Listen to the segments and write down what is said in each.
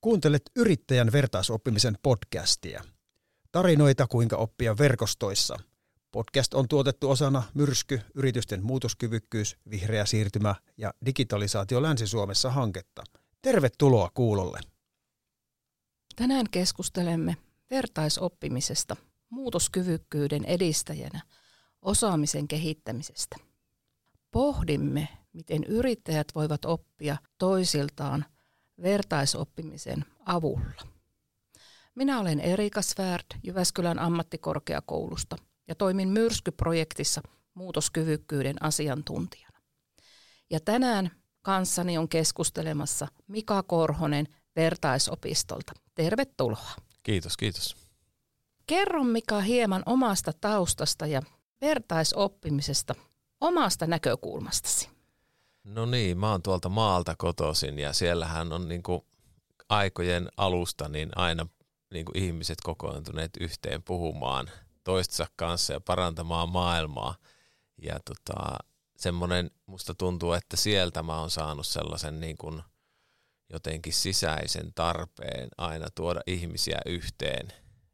Kuuntelet yrittäjän vertaisoppimisen podcastia. Tarinoita, kuinka oppia verkostoissa. Podcast on tuotettu osana Myrsky, yritysten muutoskyvykkyys, vihreä siirtymä ja digitalisaatio Länsi-Suomessa hanketta. Tervetuloa kuulolle. Tänään keskustelemme vertaisoppimisesta, muutoskyvykkyyden edistäjänä, osaamisen kehittämisestä. Pohdimme, miten yrittäjät voivat oppia toisiltaan – vertaisoppimisen avulla. Minä olen Erika Svärd Jyväskylän ammattikorkeakoulusta ja toimin Myrsky-projektissa muutoskyvykkyyden asiantuntijana. Ja tänään kanssani on keskustelemassa Mika Korhonen vertaisopistolta. Tervetuloa. Kiitos, kiitos. Kerro Mika hieman omasta taustasta ja vertaisoppimisesta omasta näkökulmastasi. No niin, mä oon tuolta maalta kotoisin ja siellähän on niin kuin aikojen alusta niin aina niin kuin ihmiset kokoontuneet yhteen puhumaan toistensa kanssa ja parantamaan maailmaa. Ja tota, semmoinen, musta tuntuu, että sieltä mä oon saanut sellaisen niin kuin jotenkin sisäisen tarpeen aina tuoda ihmisiä yhteen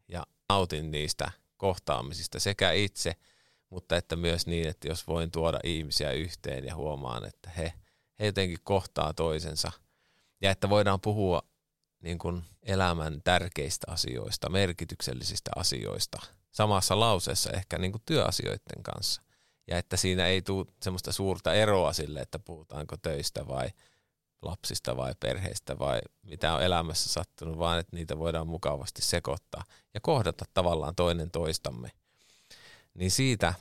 ja nautin niistä kohtaamisista sekä itse – mutta että myös niin, että jos voin tuoda ihmisiä yhteen ja huomaan, että he, he jotenkin kohtaa toisensa ja että voidaan puhua niin kuin elämän tärkeistä asioista, merkityksellisistä asioista samassa lauseessa ehkä niin kuin työasioiden kanssa. Ja että siinä ei tule semmoista suurta eroa sille, että puhutaanko töistä vai lapsista vai perheistä vai mitä on elämässä sattunut, vaan että niitä voidaan mukavasti sekoittaa ja kohdata tavallaan toinen toistamme – niin siitä,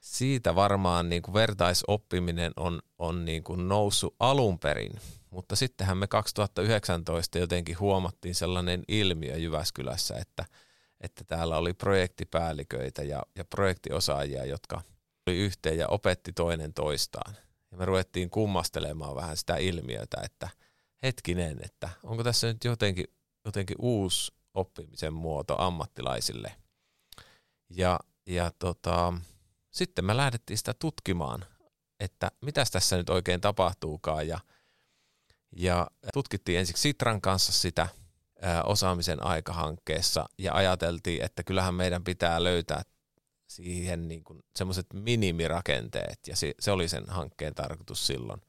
siitä varmaan niin kuin vertaisoppiminen on, on niin kuin noussut alun perin. Mutta sittenhän me 2019 jotenkin huomattiin sellainen ilmiö Jyväskylässä, että, että täällä oli projektipäälliköitä ja, ja projektiosaajia, jotka oli yhteen ja opetti toinen toistaan. Ja me ruvettiin kummastelemaan vähän sitä ilmiötä, että hetkinen, että onko tässä nyt jotenkin, jotenkin uusi oppimisen muoto ammattilaisille. Ja ja tota, sitten me lähdettiin sitä tutkimaan, että mitä tässä nyt oikein tapahtuukaan. Ja, ja tutkittiin ensiksi Sitran kanssa sitä ää, osaamisen aikahankkeessa ja ajateltiin, että kyllähän meidän pitää löytää siihen niin semmoiset minimirakenteet ja se, se oli sen hankkeen tarkoitus silloin.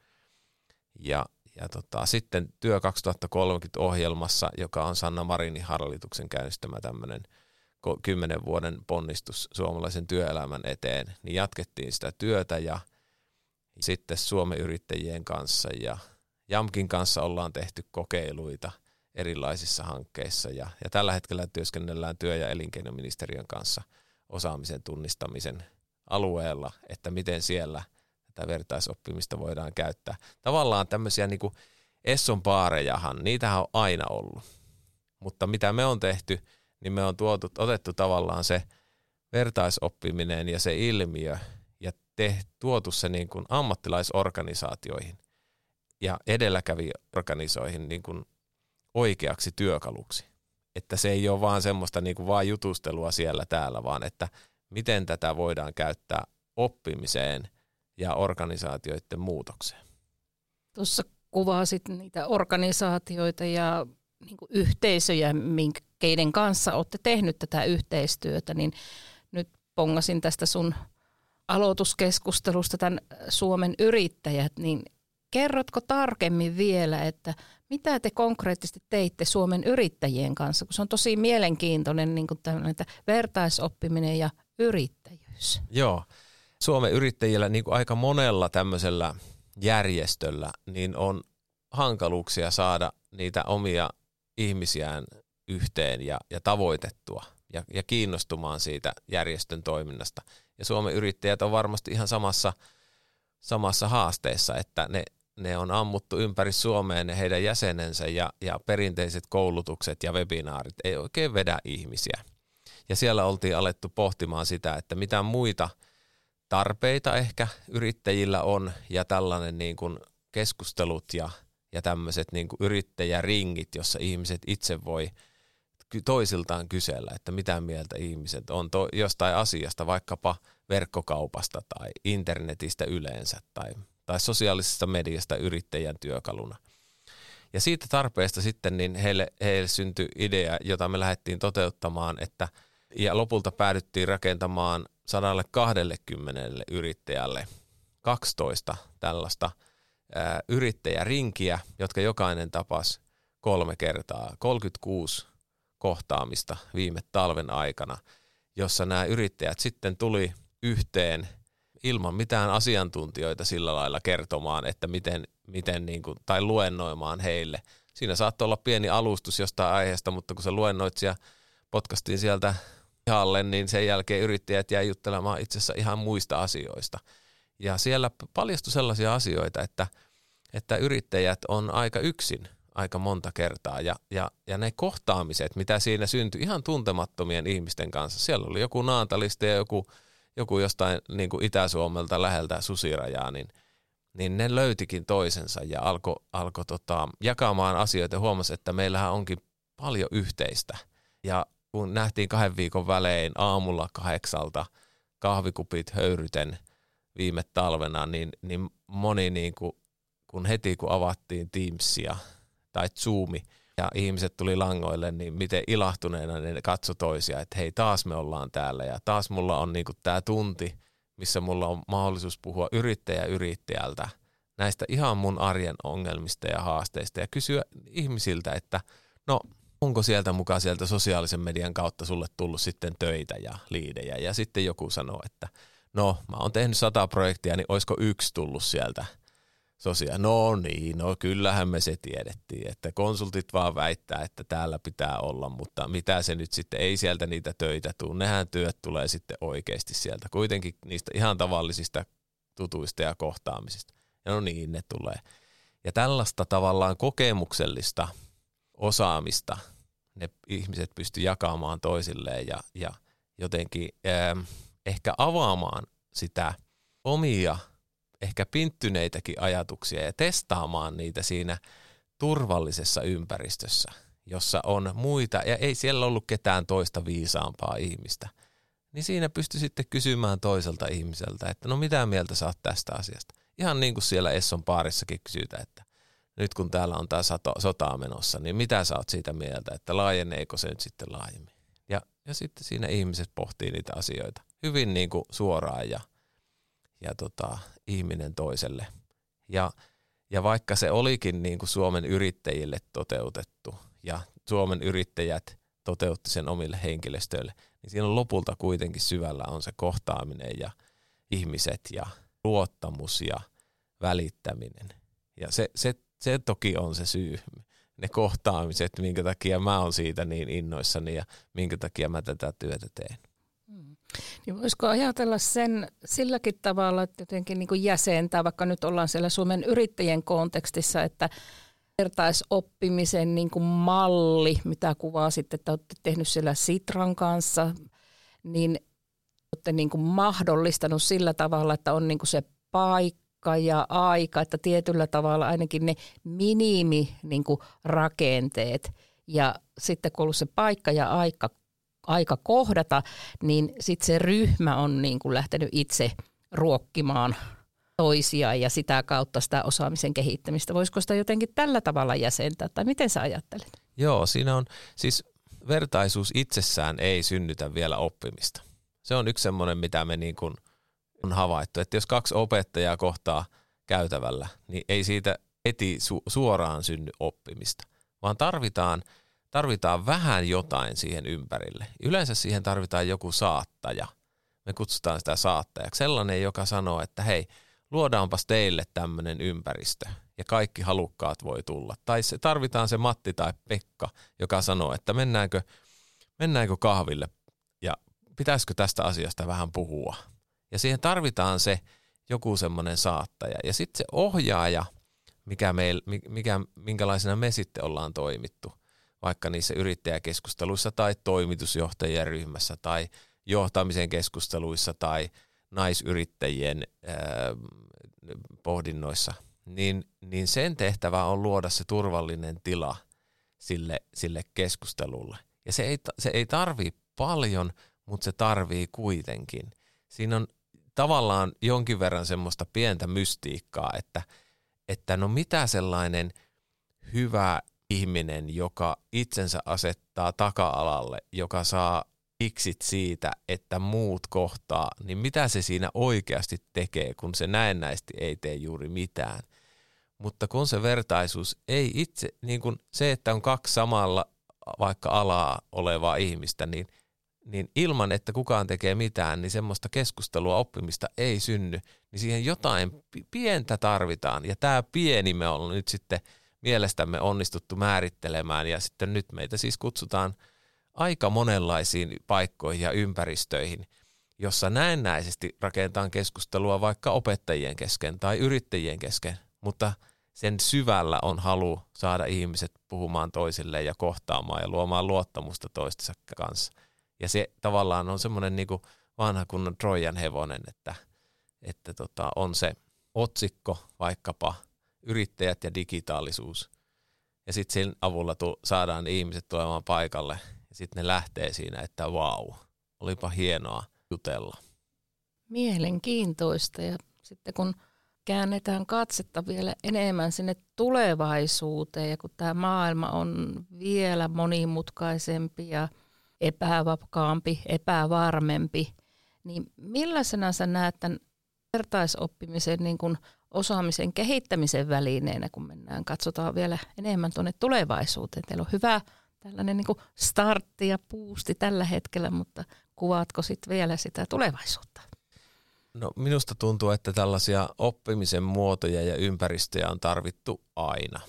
Ja, ja tota, sitten Työ 2030 ohjelmassa, joka on Sanna Marinin hallituksen käynnistämä tämmöinen – kymmenen vuoden ponnistus suomalaisen työelämän eteen, niin jatkettiin sitä työtä ja sitten Suomen yrittäjien kanssa ja Jamkin kanssa ollaan tehty kokeiluita erilaisissa hankkeissa ja, ja tällä hetkellä työskennellään työ- ja elinkeinoministeriön kanssa osaamisen tunnistamisen alueella, että miten siellä tätä vertaisoppimista voidaan käyttää. Tavallaan tämmöisiä niin kuin Esson paarejahan, niitähän on aina ollut, mutta mitä me on tehty – niin me on tuotu, otettu tavallaan se vertaisoppiminen ja se ilmiö ja te, tuotu se niin kuin ammattilaisorganisaatioihin ja edelläkäviorganisoihin niin kuin oikeaksi työkaluksi. Että se ei ole vaan semmoista niin kuin vaan jutustelua siellä täällä, vaan että miten tätä voidaan käyttää oppimiseen ja organisaatioiden muutokseen. Tuossa kuvasit niitä organisaatioita ja niin yhteisöjä, minkä keiden kanssa olette tehnyt tätä yhteistyötä, niin nyt pongasin tästä sun aloituskeskustelusta tämän Suomen yrittäjät, niin kerrotko tarkemmin vielä, että mitä te konkreettisesti teitte Suomen yrittäjien kanssa, kun se on tosi mielenkiintoinen niin kuin että vertaisoppiminen ja yrittäjyys. Joo, Suomen yrittäjillä niin kuin aika monella tämmöisellä järjestöllä niin on hankaluuksia saada niitä omia ihmisiään yhteen ja, ja tavoitettua ja, ja kiinnostumaan siitä järjestön toiminnasta. Ja Suomen yrittäjät on varmasti ihan samassa, samassa haasteessa, että ne, ne on ammuttu ympäri Suomeen ne heidän jäsenensä ja, ja perinteiset koulutukset ja webinaarit ei oikein vedä ihmisiä. Ja siellä oltiin alettu pohtimaan sitä, että mitä muita tarpeita ehkä yrittäjillä on ja tällainen niin kuin keskustelut ja, ja tämmöiset niin yrittäjäringit, jossa ihmiset itse voi – toisiltaan kysellä, että mitä mieltä ihmiset on to, jostain asiasta, vaikkapa verkkokaupasta tai internetistä yleensä tai, tai sosiaalisesta mediasta yrittäjän työkaluna. Ja siitä tarpeesta sitten niin heille, heille syntyi idea, jota me lähdettiin toteuttamaan, että ja lopulta päädyttiin rakentamaan 120 yrittäjälle 12 tällaista yrittäjärinkiä, jotka jokainen tapas kolme kertaa, 36 kohtaamista viime talven aikana, jossa nämä yrittäjät sitten tuli yhteen ilman mitään asiantuntijoita sillä lailla kertomaan, että miten, miten niin kuin, tai luennoimaan heille. Siinä saattoi olla pieni alustus jostain aiheesta, mutta kun se luennoitsija potkastiin sieltä pihalle, niin sen jälkeen yrittäjät jäi juttelemaan itse asiassa ihan muista asioista. Ja siellä paljastui sellaisia asioita, että, että yrittäjät on aika yksin aika monta kertaa. Ja, ja, ja ne kohtaamiset, mitä siinä syntyi ihan tuntemattomien ihmisten kanssa. Siellä oli joku Naantalista ja joku, joku jostain niin kuin Itä-Suomelta läheltä susirajaa, niin, niin ne löytikin toisensa ja alkoi alko tota, jakamaan asioita ja huomasi, että meillähän onkin paljon yhteistä. Ja kun nähtiin kahden viikon välein aamulla kahdeksalta kahvikupit höyryten viime talvena, niin, niin moni niin kuin, kun heti kun avattiin Teamsia tai Zoomi ja ihmiset tuli langoille, niin miten ilahtuneena ne katso toisia, että hei taas me ollaan täällä ja taas mulla on niin tämä tunti, missä mulla on mahdollisuus puhua yrittäjä yrittäjältä näistä ihan mun arjen ongelmista ja haasteista ja kysyä ihmisiltä, että no onko sieltä mukaan sieltä sosiaalisen median kautta sulle tullut sitten töitä ja liidejä. Ja sitten joku sanoo, että no mä oon tehnyt sata projektia, niin olisiko yksi tullut sieltä sosiaan. No niin, no kyllähän me se tiedettiin, että konsultit vaan väittää, että täällä pitää olla, mutta mitä se nyt sitten, ei sieltä niitä töitä tule. Nehän työt tulee sitten oikeasti sieltä, kuitenkin niistä ihan tavallisista tutuista ja kohtaamisista. Ja no niin, ne tulee. Ja tällaista tavallaan kokemuksellista osaamista ne ihmiset pysty jakamaan toisilleen ja, ja jotenkin ähm, ehkä avaamaan sitä omia, ehkä pinttyneitäkin ajatuksia ja testaamaan niitä siinä turvallisessa ympäristössä, jossa on muita, ja ei siellä ollut ketään toista viisaampaa ihmistä, niin siinä pysty sitten kysymään toiselta ihmiseltä, että no mitä mieltä oot tästä asiasta. Ihan niin kuin siellä Esson paarissakin kysytään, että nyt kun täällä on tämä sota menossa, niin mitä sä oot siitä mieltä, että laajeneeko se nyt sitten laajemmin? Ja, ja sitten siinä ihmiset pohtii niitä asioita hyvin niin kuin suoraan ja, ja tota, ihminen toiselle. Ja, ja vaikka se olikin niin kuin Suomen yrittäjille toteutettu ja Suomen yrittäjät toteutti sen omille henkilöstöille, niin siinä lopulta kuitenkin syvällä on se kohtaaminen ja ihmiset ja luottamus ja välittäminen. Ja se, se se toki on se syy, ne kohtaamiset, minkä takia mä oon siitä niin innoissani ja minkä takia mä tätä työtä teen. Niin voisiko ajatella sen silläkin tavalla, että jotenkin niin kuin jäsentää, vaikka nyt ollaan siellä Suomen yrittäjien kontekstissa, että vertaisoppimisen niin kuin malli, mitä kuvaa sitten, että olette tehnyt siellä Sitran kanssa, niin olette niin kuin mahdollistanut sillä tavalla, että on niin kuin se paikka, ja aika, että tietyllä tavalla ainakin ne minimi niin kuin rakenteet. Ja sitten kun ollut se paikka ja aika, aika kohdata, niin sitten se ryhmä on niin kuin lähtenyt itse ruokkimaan toisia ja sitä kautta sitä osaamisen kehittämistä. Voisiko sitä jotenkin tällä tavalla jäsentää tai miten sä ajattelet? Joo, siinä on siis vertaisuus itsessään ei synnytä vielä oppimista. Se on yksi semmoinen, mitä me niin kuin – on havaittu, että jos kaksi opettajaa kohtaa käytävällä, niin ei siitä heti su- suoraan synny oppimista, vaan tarvitaan, tarvitaan vähän jotain siihen ympärille. Yleensä siihen tarvitaan joku saattaja. Me kutsutaan sitä saattajaksi. Sellainen, joka sanoo, että hei, luodaanpas teille tämmöinen ympäristö ja kaikki halukkaat voi tulla. Tai se, tarvitaan se Matti tai Pekka, joka sanoo, että mennäänkö, mennäänkö kahville ja pitäisikö tästä asiasta vähän puhua. Ja siihen tarvitaan se joku semmoinen saattaja. Ja sitten se ohjaaja, mikä meil, mikä, minkälaisena me sitten ollaan toimittu, vaikka niissä yrittäjäkeskusteluissa tai toimitusjohtajien ryhmässä tai johtamisen keskusteluissa tai naisyrittäjien pohdinnoissa, niin, niin sen tehtävä on luoda se turvallinen tila sille, sille keskustelulle. Ja se ei, se ei tarvii paljon, mutta se tarvii kuitenkin. Siinä on tavallaan jonkin verran semmoista pientä mystiikkaa, että, että no mitä sellainen hyvä ihminen, joka itsensä asettaa taka-alalle, joka saa iksit siitä, että muut kohtaa, niin mitä se siinä oikeasti tekee, kun se näennäisesti ei tee juuri mitään. Mutta kun se vertaisuus ei itse, niin kuin se, että on kaksi samalla vaikka alaa olevaa ihmistä, niin, niin ilman, että kukaan tekee mitään, niin semmoista keskustelua, oppimista ei synny. Niin siihen jotain pientä tarvitaan. Ja tämä pieni me on nyt sitten mielestämme onnistuttu määrittelemään. Ja sitten nyt meitä siis kutsutaan aika monenlaisiin paikkoihin ja ympäristöihin, jossa näennäisesti rakentaan keskustelua vaikka opettajien kesken tai yrittäjien kesken, mutta – sen syvällä on halu saada ihmiset puhumaan toisilleen ja kohtaamaan ja luomaan luottamusta toistensa kanssa. Ja se tavallaan on semmoinen niin vanha kunnon Trojan hevonen, että, että tota, on se otsikko vaikkapa yrittäjät ja digitaalisuus. Ja sitten sen avulla tu- saadaan ihmiset tulemaan paikalle ja sitten ne lähtee siinä, että vau, olipa hienoa jutella. Mielenkiintoista ja sitten kun – käännetään katsetta vielä enemmän sinne tulevaisuuteen ja kun tämä maailma on vielä monimutkaisempi ja epävakaampi, epävarmempi, niin millaisena sä näet tämän vertaisoppimisen niin kuin osaamisen kehittämisen välineenä, kun mennään, katsotaan vielä enemmän tuonne tulevaisuuteen. Teillä on hyvä tällainen niin kuin startti ja puusti tällä hetkellä, mutta kuvaatko sitten vielä sitä tulevaisuutta? No minusta tuntuu, että tällaisia oppimisen muotoja ja ympäristöjä on tarvittu aina.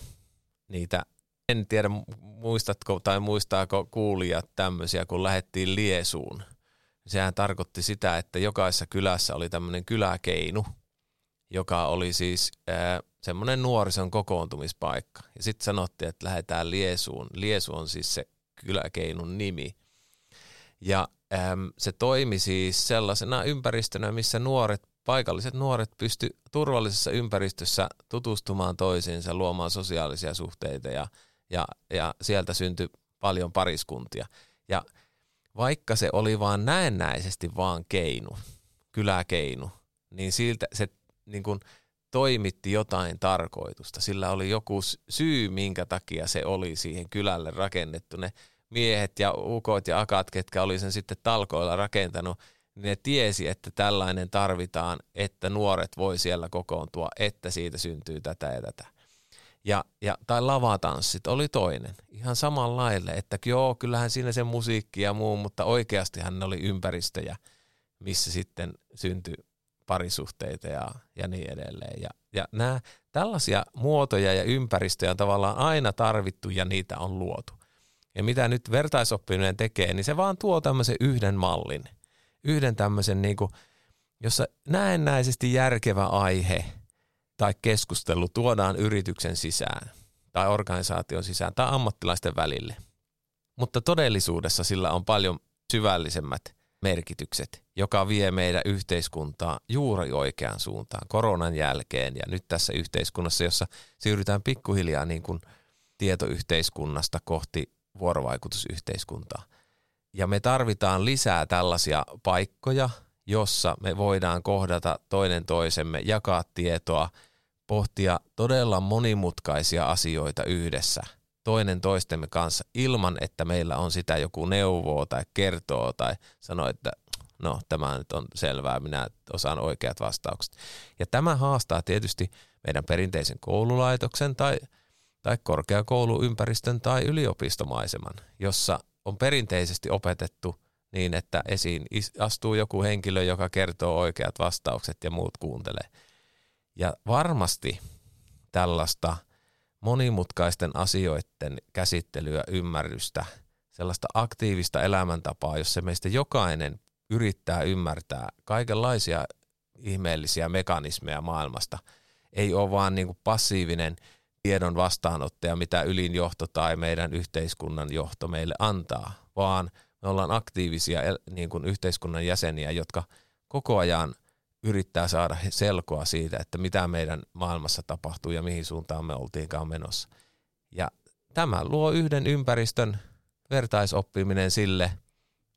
Niitä en tiedä muistatko tai muistaako kuulijat tämmöisiä, kun lähdettiin Liesuun. Sehän tarkoitti sitä, että jokaisessa kylässä oli tämmöinen kyläkeinu, joka oli siis äh, semmoinen nuorison kokoontumispaikka. Ja sitten sanottiin, että lähdetään Liesuun. Liesu on siis se kyläkeinun nimi. Ja se toimi siis sellaisena ympäristönä, missä nuoret, paikalliset nuoret pysty turvallisessa ympäristössä tutustumaan toisiinsa, luomaan sosiaalisia suhteita ja, ja, ja sieltä syntyi paljon pariskuntia. Ja vaikka se oli vaan näennäisesti vaan keinu, kyläkeinu, niin siltä se niin kuin toimitti jotain tarkoitusta. Sillä oli joku syy, minkä takia se oli siihen kylälle rakennettu. Ne miehet ja ukot ja akat, ketkä oli sen sitten talkoilla rakentanut, niin ne tiesi, että tällainen tarvitaan, että nuoret voi siellä kokoontua, että siitä syntyy tätä ja tätä. Ja, ja, tai lavatanssit oli toinen. Ihan samanlaille, että joo, kyllähän siinä se musiikki ja muu, mutta oikeastihan ne oli ympäristöjä, missä sitten syntyi parisuhteita ja, ja niin edelleen. Ja, ja nämä tällaisia muotoja ja ympäristöjä on tavallaan aina tarvittu ja niitä on luotu. Ja mitä nyt vertaisoppiminen tekee, niin se vaan tuo tämmöisen yhden mallin. Yhden tämmöisen, niin kuin, jossa näennäisesti järkevä aihe tai keskustelu tuodaan yrityksen sisään tai organisaation sisään tai ammattilaisten välille. Mutta todellisuudessa sillä on paljon syvällisemmät merkitykset, joka vie meidän yhteiskuntaa juuri oikeaan suuntaan koronan jälkeen ja nyt tässä yhteiskunnassa, jossa siirrytään pikkuhiljaa niin kuin tietoyhteiskunnasta kohti vuorovaikutusyhteiskuntaa. Ja me tarvitaan lisää tällaisia paikkoja, jossa me voidaan kohdata toinen toisemme, jakaa tietoa, pohtia todella monimutkaisia asioita yhdessä toinen toistemme kanssa ilman, että meillä on sitä joku neuvoo tai kertoo tai sanoo, että no tämä nyt on selvää, minä osaan oikeat vastaukset. Ja tämä haastaa tietysti meidän perinteisen koululaitoksen tai tai korkeakouluympäristön tai yliopistomaiseman, jossa on perinteisesti opetettu niin, että esiin astuu joku henkilö, joka kertoo oikeat vastaukset ja muut kuuntelee. Ja varmasti tällaista monimutkaisten asioiden käsittelyä, ymmärrystä, sellaista aktiivista elämäntapaa, jossa meistä jokainen yrittää ymmärtää kaikenlaisia ihmeellisiä mekanismeja maailmasta. Ei ole vaan niin passiivinen – tiedon vastaanottaja, mitä ylin johto tai meidän yhteiskunnan johto meille antaa, vaan me ollaan aktiivisia niin kuin yhteiskunnan jäseniä, jotka koko ajan yrittää saada selkoa siitä, että mitä meidän maailmassa tapahtuu ja mihin suuntaan me oltiinkaan menossa. Ja tämä luo yhden ympäristön, vertaisoppiminen sille,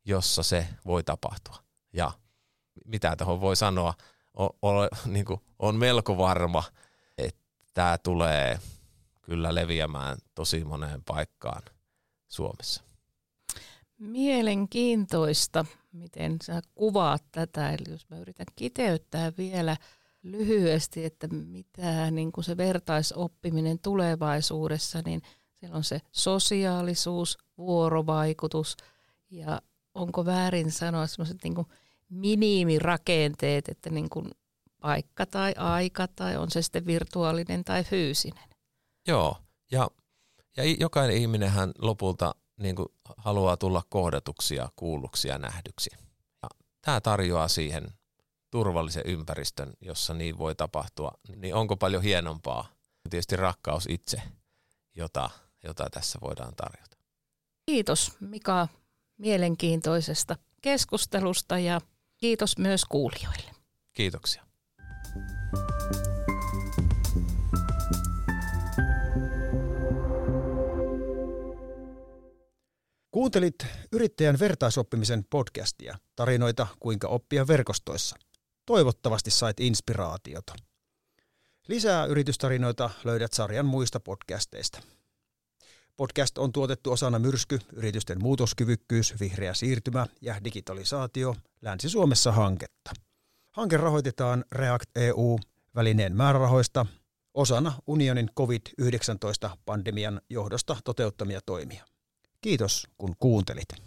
jossa se voi tapahtua. Ja mitä tuohon voi sanoa, on, on, niin kuin, on melko varma, että tämä tulee kyllä leviämään tosi moneen paikkaan Suomessa. Mielenkiintoista, miten sä kuvaat tätä. Eli jos mä yritän kiteyttää vielä lyhyesti, että mitä niin kuin se vertaisoppiminen tulevaisuudessa, niin siellä on se sosiaalisuus, vuorovaikutus ja onko väärin sanoa sellaiset niin kuin minimirakenteet, että niin kuin paikka tai aika tai on se sitten virtuaalinen tai fyysinen. Joo, ja, ja jokainen ihminenhän lopulta niin kuin haluaa tulla kohdatuksi ja kuulluksi ja nähdyksi. Ja tämä tarjoaa siihen turvallisen ympäristön, jossa niin voi tapahtua. Niin onko paljon hienompaa? Tietysti rakkaus itse, jota, jota tässä voidaan tarjota. Kiitos Mika mielenkiintoisesta keskustelusta ja kiitos myös kuulijoille. Kiitoksia. Kuuntelit yrittäjän vertaisoppimisen podcastia, tarinoita kuinka oppia verkostoissa. Toivottavasti sait inspiraatiota. Lisää yritystarinoita löydät sarjan muista podcasteista. Podcast on tuotettu osana Myrsky, yritysten muutoskyvykkyys, vihreä siirtymä ja digitalisaatio Länsi-Suomessa hanketta. Hanke rahoitetaan React EU-välineen määrärahoista osana unionin COVID-19-pandemian johdosta toteuttamia toimia. Kiitos kun kuuntelit.